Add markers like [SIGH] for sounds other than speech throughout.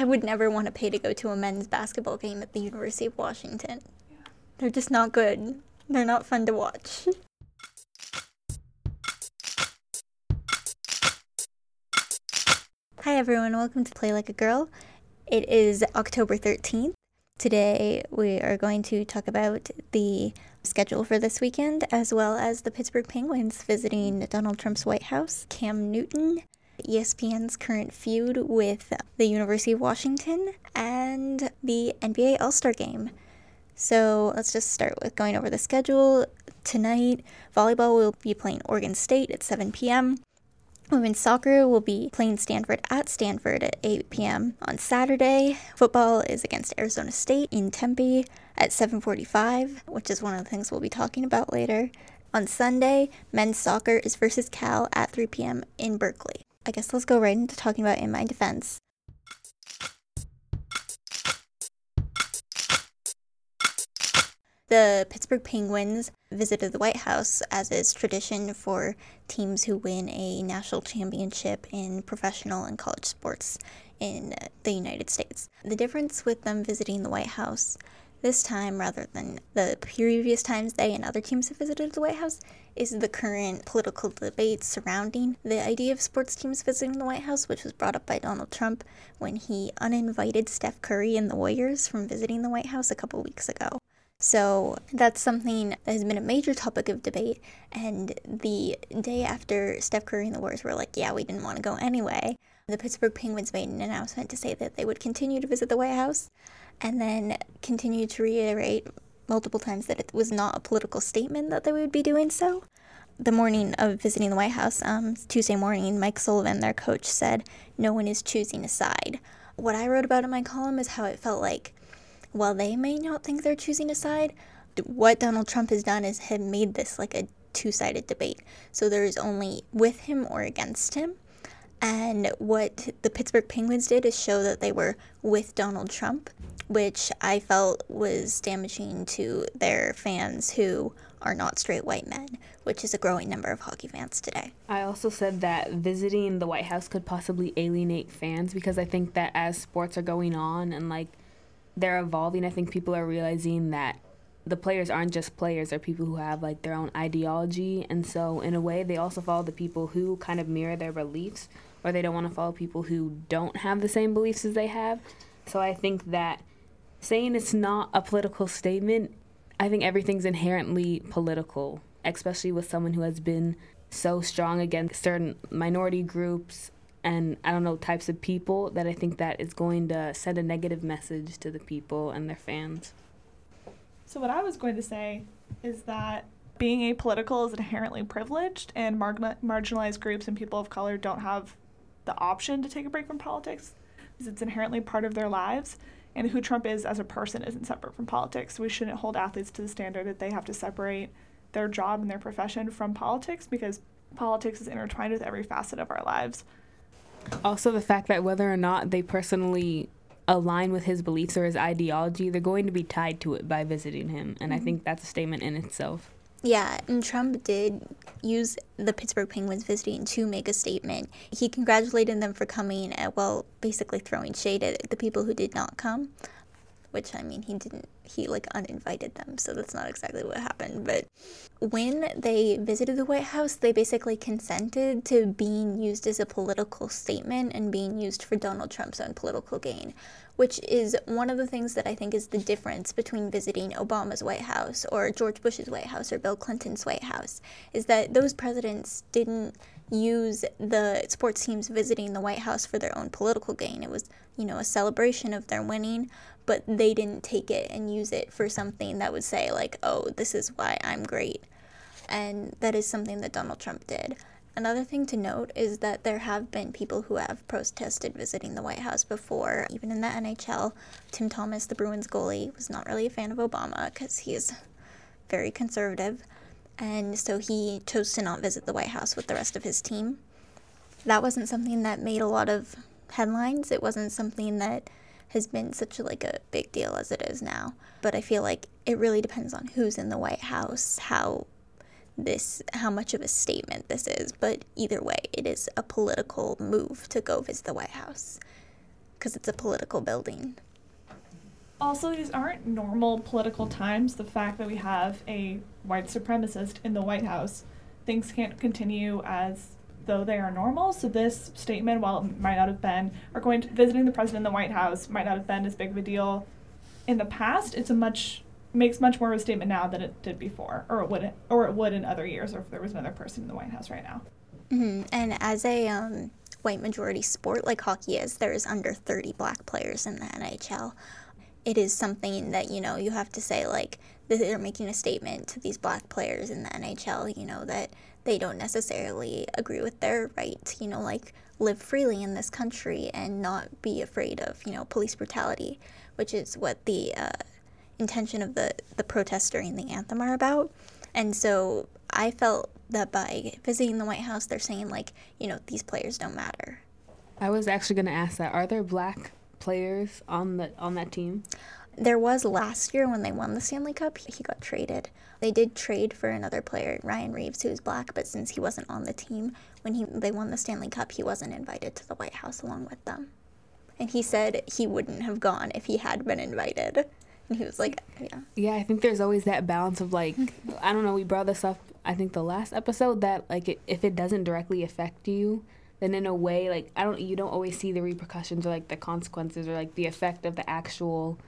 I would never want to pay to go to a men's basketball game at the University of Washington. They're just not good. They're not fun to watch. Hi everyone, welcome to Play Like a Girl. It is October 13th. Today we are going to talk about the schedule for this weekend as well as the Pittsburgh Penguins visiting Donald Trump's White House, Cam Newton, ESPN's current feud with the University of Washington, and the NBA All Star Game. So let's just start with going over the schedule. Tonight, volleyball will be playing Oregon State at 7 p.m. Women's soccer will be playing Stanford at Stanford at 8 p.m. on Saturday. Football is against Arizona State in Tempe at 7:45, which is one of the things we'll be talking about later. On Sunday, men's soccer is versus Cal at 3 p.m. in Berkeley. I guess let's go right into talking about In My Defense. The Pittsburgh Penguins visited the White House, as is tradition for teams who win a national championship in professional and college sports in the United States. The difference with them visiting the White House this time, rather than the previous times they and other teams have visited the White House, is the current political debate surrounding the idea of sports teams visiting the White House, which was brought up by Donald Trump when he uninvited Steph Curry and the Warriors from visiting the White House a couple weeks ago. So that's something that has been a major topic of debate. And the day after Steph Curry and the Warriors were like, yeah, we didn't want to go anyway, the Pittsburgh Penguins made an announcement to say that they would continue to visit the White House and then continued to reiterate multiple times that it was not a political statement that they would be doing so. The morning of visiting the White House, um, Tuesday morning, Mike Sullivan, their coach, said, No one is choosing a side. What I wrote about in my column is how it felt like, while they may not think they're choosing a side, what Donald Trump has done is have made this like a two sided debate. So there is only with him or against him. And what the Pittsburgh Penguins did is show that they were with Donald Trump which I felt was damaging to their fans who are not straight white men, which is a growing number of hockey fans today. I also said that visiting the White House could possibly alienate fans because I think that as sports are going on and like they're evolving, I think people are realizing that the players aren't just players, they're people who have like their own ideology. And so, in a way, they also follow the people who kind of mirror their beliefs, or they don't want to follow people who don't have the same beliefs as they have. So, I think that saying it's not a political statement, I think everything's inherently political, especially with someone who has been so strong against certain minority groups and I don't know types of people that I think that is going to send a negative message to the people and their fans. So what I was going to say is that being apolitical is inherently privileged and mar- marginalized groups and people of color don't have the option to take a break from politics because it's inherently part of their lives and who Trump is as a person isn't separate from politics. We shouldn't hold athletes to the standard that they have to separate their job and their profession from politics because politics is intertwined with every facet of our lives. Also, the fact that whether or not they personally align with his beliefs or his ideology, they're going to be tied to it by visiting him. And mm-hmm. I think that's a statement in itself. Yeah, and Trump did use the Pittsburgh Penguins visiting to make a statement. He congratulated them for coming, at, well, basically throwing shade at the people who did not come, which I mean, he didn't, he like uninvited them, so that's not exactly what happened. But when they visited the White House, they basically consented to being used as a political statement and being used for Donald Trump's own political gain, which is one of the things that I think is the difference between visiting Obama's White House or George Bush's White House or Bill Clinton's White House, is that those presidents didn't use the sports teams visiting the White House for their own political gain. It was, you know, a celebration of their winning, but they didn't take it and use it for something that would say, like, oh, this is why I'm great. And that is something that Donald Trump did. Another thing to note is that there have been people who have protested visiting the White House before. Even in the NHL, Tim Thomas, the Bruins goalie, was not really a fan of Obama because he's very conservative. And so he chose to not visit the White House with the rest of his team. That wasn't something that made a lot of headlines. It wasn't something that has been such a, like a big deal as it is now. But I feel like it really depends on who's in the White House, how this how much of a statement this is, but either way, it is a political move to go visit the White House. because it's a political building. Also, these aren't normal political times. The fact that we have a white supremacist in the White House, things can't continue as though they are normal. So this statement, while it might not have been, or going to visiting the president in the White House might not have been as big of a deal in the past. It's a much makes much more of a statement now than it did before, or it would, or it would in other years, or if there was another person in the White House right now. Mm-hmm. And as a um, white majority sport like hockey is, there's under 30 black players in the NHL. It is something that, you know, you have to say, like, they're making a statement to these black players in the NHL, you know, that they don't necessarily agree with their right, you know, like live freely in this country and not be afraid of, you know, police brutality, which is what the uh, intention of the, the protests during the anthem are about. And so I felt that by visiting the White House, they're saying, like, you know, these players don't matter. I was actually going to ask that. Are there black players on the on that team? There was last year when they won the Stanley Cup. He got traded. They did trade for another player, Ryan Reaves, who is black, but since he wasn't on the team when he they won the Stanley Cup, he wasn't invited to the White House along with them. And he said he wouldn't have gone if he had been invited. And he was like, yeah. Yeah, I think there's always that balance of like, mm-hmm. I don't know, we brought this up, I think the last episode, that like it, if it doesn't directly affect you, then in a way, like, I don't, you don't always see the repercussions or like the consequences or like the effect of the actual,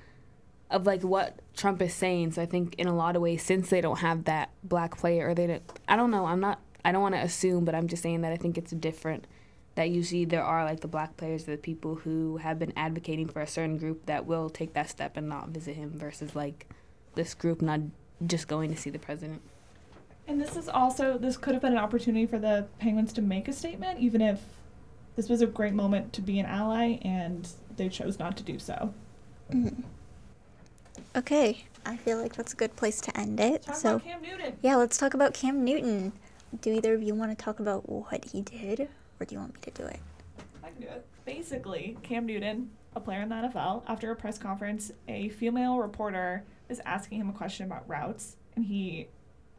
of like what Trump is saying. So I think in a lot of ways, since they don't have that black player or they don't, I don't know, I'm not, I don't want to assume, but I'm just saying that I think it's different that usually there are like the black players, the people who have been advocating for a certain group that will take that step and not visit him versus like this group not just going to see the president. And this is also this could have been an opportunity for the Penguins to make a statement, even if this was a great moment to be an ally, and they chose not to do so. Mm-hmm. Okay, I feel like that's a good place to end it. Talk so, about Cam Newton. yeah, let's talk about Cam Newton. Do either of you want to talk about what he did, or do you want me to do it? I can do it. Basically, Cam Newton, a player in the NFL, after a press conference, a female reporter is asking him a question about routes, and he,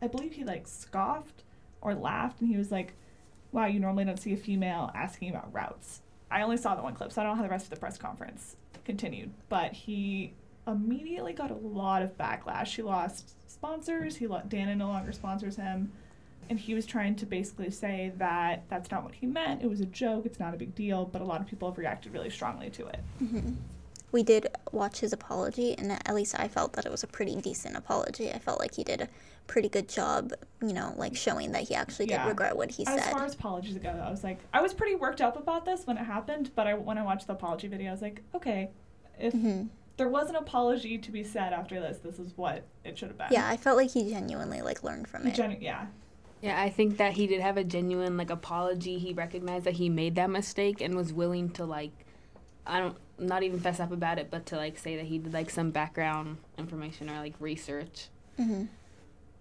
I believe he like scoffed or laughed, and he was like, "Wow, you normally don't see a female asking about routes." I only saw the one clip, so I don't know how the rest of the press conference continued, but he immediately got a lot of backlash. He lost sponsors. He lo- Dannon no longer sponsors him and he was trying to basically say that that's not what he meant. It was a joke. It's not a big deal. But a lot of people have reacted really strongly to it. Mm-hmm. We did watch his apology, and at least I felt that it was a pretty decent apology. I felt like he did a pretty good job, you know, like showing that he actually did Yeah. regret what he As said. As far as apologies go, I was like, I was pretty worked up about this when it happened. But I, when I watched the apology video, I was like, okay, if hmm there was an apology to be said after this, this is what it should have been. Yeah, I felt like he genuinely like learned from it. genu- yeah. Yeah, I think that he did have a genuine like apology. He recognized that he made that mistake and was willing to like I don't not even fess up about it, but to like say that he did like some background information or like research. hmm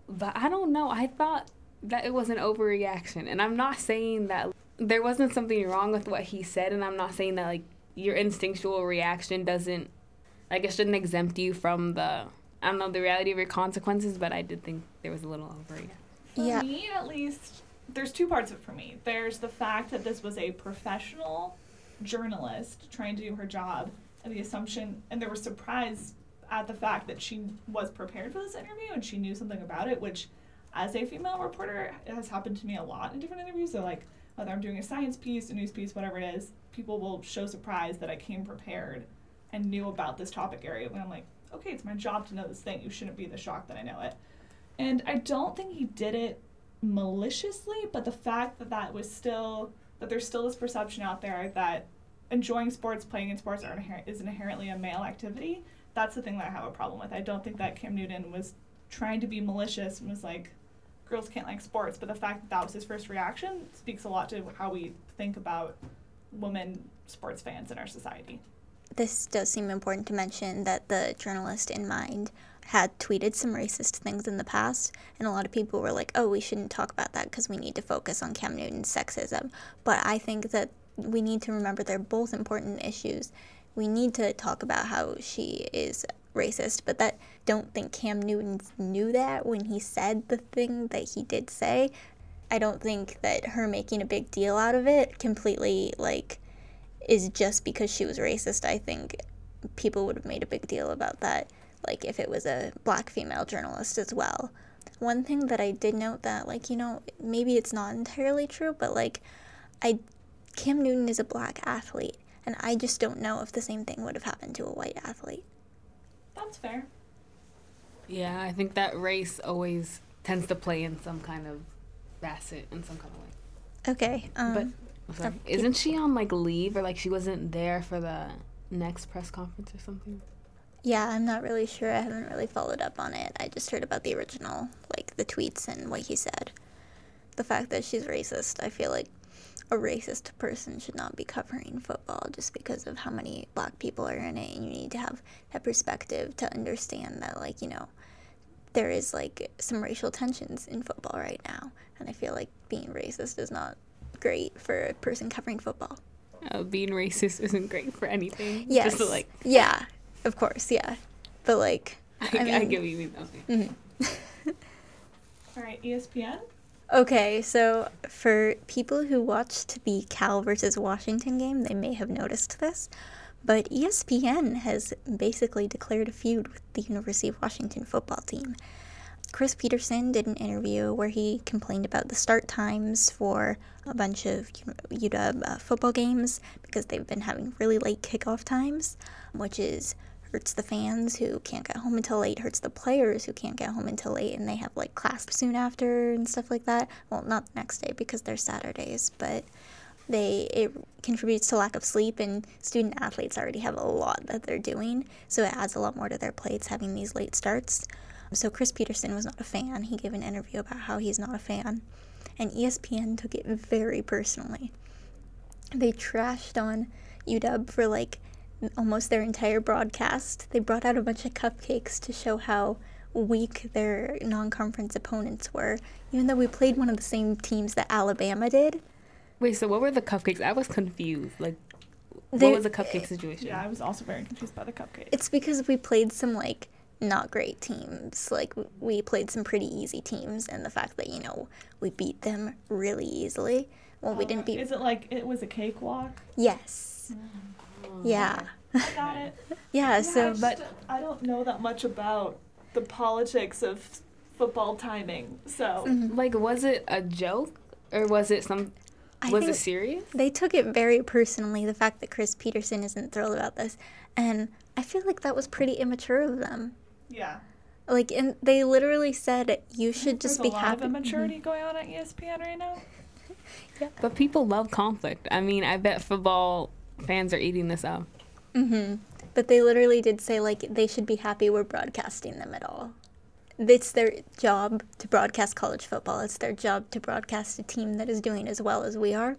But I don't know. I thought that it was an overreaction, and I'm not saying that there wasn't something wrong with what he said, and I'm not saying that like your instinctual reaction doesn't like it shouldn't exempt you from the I don't know the reality of your consequences. But I did think there was a little overreaction. For Yeah. me, at least, there's two parts of it for me. There's the fact that this was a professional journalist trying to do her job, and the assumption, and there was surprise at the fact that she was prepared for this interview and she knew something about it, which, as a female reporter, it has happened to me a lot in different interviews. They're like, whether I'm doing a science piece, a news piece, whatever it is, people will show surprise that I came prepared and knew about this topic area. When I'm like, okay, it's my job to know this thing. You shouldn't be the shock that I know it. And I don't think he did it maliciously, but the fact that that was still that there's still this perception out there that enjoying sports, playing in sports are inher- is inherently a male activity. That's the thing that I have a problem with. I don't think that Cam Newton was trying to be malicious and was like, girls can't like sports. But the fact that that was his first reaction speaks a lot to how we think about women sports fans in our society. This does seem important to mention that the journalist in mind had tweeted some racist things in the past, and a lot of people were like, oh, we shouldn't talk about that because we need to focus on Cam Newton's sexism. But I think that we need to remember they're both important issues. We need to talk about how she is racist, but that don't think Cam Newton knew that when he said the thing that he did say. I don't think that her making a big deal out of it completely like is just because she was racist, I think people would have made a big deal about that, like if it was a black female journalist as well. One thing that I did note that, like, you know, maybe it's not entirely true, but like, I, Cam Newton is a black athlete, and I just don't know if the same thing would have happened to a white athlete. That's fair. Yeah, I think that race always tends to play in some kind of facet in some kind of way. Okay. Um, But I'm sorry. Isn't she on like leave or like she wasn't there for the next press conference or something? Yeah, I'm not really sure. I haven't really followed up on it. I just heard about the original, like the tweets and what he said. The fact that she's racist, I feel like a racist person should not be covering football just because of how many black people are in it. And you need to have that perspective to understand that, like, you know, there is like some racial tensions in football right now. And I feel like being racist is not great for a person covering football. Uh, being racist isn't great for anything. Yes. Just to, like, yeah, of course, yeah. But like, I, I I, mean- get what you mean. Okay. [LAUGHS] All right, ESPN. Okay, so for people who watched the Cal versus Washington game, they may have noticed this, but ESPN has basically declared a feud with the University of Washington football team. Chris Petersen did an interview where he complained about the start times for a bunch of UW uh, football games because they've been having really late kickoff times, which is hurts the fans who can't get home until late, hurts the players who can't get home until late, and they have like class soon after and stuff like that. Well, not the next day because they're Saturdays, but they it contributes to lack of sleep and student athletes already have a lot that they're doing so it adds a lot more to their plates having these late starts. So chris petersen was not a fan. He gave an interview about how he's not a fan and espn took it very personally. They trashed on uw for like almost their entire broadcast they brought out a bunch of cupcakes to show how weak their non-conference opponents were even though we played one of the same teams that alabama did Wait, so what were the cupcakes? I was confused. Like, They- what was the cupcake situation? Yeah, I was also very confused by the cupcake. It's because we played some like not great teams. Like we played some pretty easy teams, and the fact that you know we beat them really easily. Well, we oh, didn't beat. Is it like it was a cakewalk? Yes. Mm. Oh, yeah. I got it. [LAUGHS] Yeah. Yeah, So, I, just, but I don't know that much about the politics of football timing. So mm-hmm. Like, was it a joke or was it some? I was it serious? they took it very personally. The fact that Chris Petersen isn't thrilled about this, and I feel like that was pretty immature of them. yeah, Like, and they literally said you should just there's just a be lot happy. of immaturity mm-hmm. going on at ESPN right now. [LAUGHS] Yeah. But people love conflict. I mean, I bet football fans are eating this up. hmm But they literally did say like they should be happy we're broadcasting them at all. It's their job to broadcast college football. It's their job to broadcast a team that is doing as well as we are.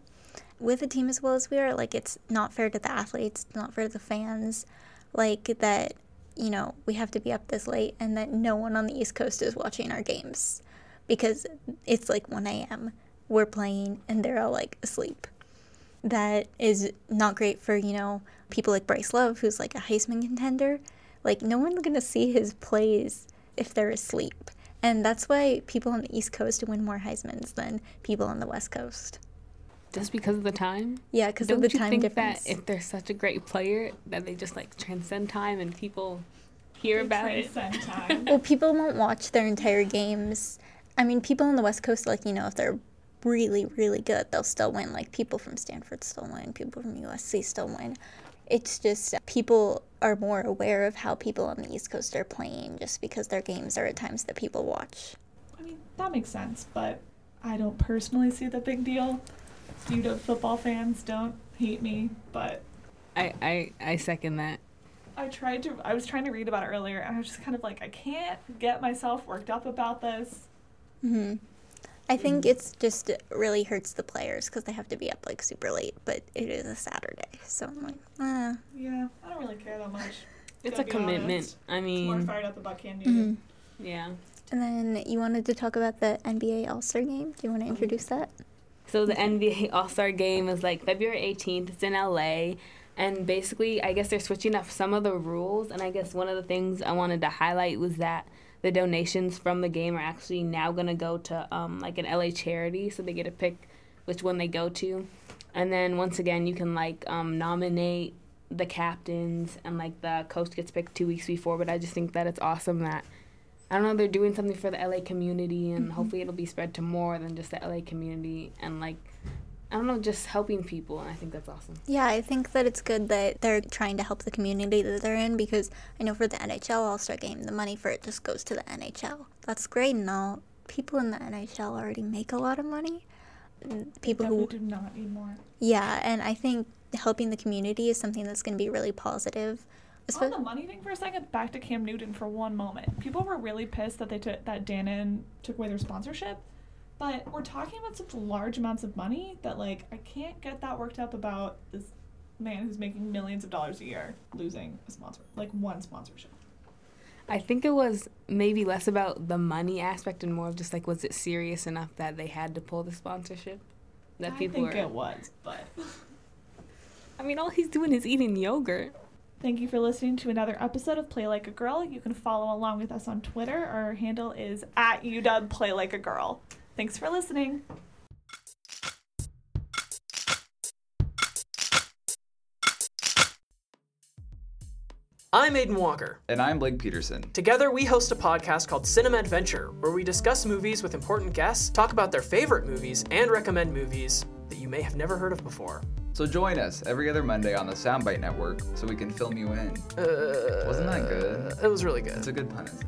With a team as well as we are, like it's not fair to the athletes, not fair to the fans. Like that, you know, we have to be up this late and that no one on the East Coast is watching our games because it's like 1 a.m. We're playing and they're all like asleep that is not great for you know people like Bryce Love, who's like a Heisman contender. Like no one's gonna see his plays if they're asleep, and that's why people on the East Coast win more Heisman's than people on the West Coast. Just because of the time? Yeah, because Don't of the you time think difference. that if they're such a great player, that they just like transcend time and people hear about it? Transcend [LAUGHS] time. well, people won't watch their entire games. I mean, people on the West Coast, like you know, if they're really, really good, they'll still win. Like people from Stanford still win. People from USC still win. It's just people are more aware of how people on the East Coast are playing, just because their games are at times that people watch. I mean, that makes sense, but I don't personally see the big deal. UW football fans don't hate me, but I, I, I second that. I tried to. I was trying to read about it earlier, and I was just kind of like, I can't get myself worked up about this. hmm I think it's just really hurts the players because they have to be up like super late, but it is a Saturday, so I'm like, uh, Yeah, I don't really care that much. It's a commitment. honest. I More fired up about Cam Newton. mhm. yeah. And then you wanted to talk about the NBA All Star game. Do you want to introduce that? So the NBA [LAUGHS] All Star Game is like February 18th. It's in LA. And basically, I guess they're switching up some of the rules. And I guess one of the things I wanted to highlight was that the donations from the game are actually now going to go to um, like an LA charity. So they get to pick which one they go to. And then once again, you can like um, nominate the captains, and like the coach gets picked two weeks before. But I just think that it's awesome that I don't know they're doing something for the LA community, and Mm-hmm. hopefully it'll be spread to more than just the LA community, and like I don't know, just helping people, and I think that's awesome. Yeah, I think that it's good that they're trying to help the community that they're in because I know for the NHL All Star game, the money for it just goes to the NHL. That's great and all. People in the NHL already make a lot of money. People who do not need more. Yeah, and I think helping the community is something that's going to be really positive. On Espe- the money thing for a second, back to Cam Newton for one moment. People were really pissed that they took that Dannon took away their sponsorship, but we're talking about such large amounts of money that like I can't get that worked up about this man who's making millions of dollars a year losing a sponsor, like one sponsorship. I think it was maybe less about the money aspect and more of just like, was it serious enough that they had to pull the sponsorship? That I people think were. it was, but [LAUGHS] I mean, all he's doing is eating yogurt. Thank you for listening to another episode of Play Like a Girl. You can follow along with us on Twitter. Our handle is at UW Play Like a Girl. Thanks for listening. I'm Aiden Walker. And I'm Blake Peterson. Together, we host a podcast called Cinema Adventure, where we discuss movies with important guests, talk about their favorite movies, and recommend movies that you may have never heard of before. So join us every other Monday on the Soundbite Network so we can film you in. Uh, Wasn't that good? It was really good. It's a good pun, isn't it?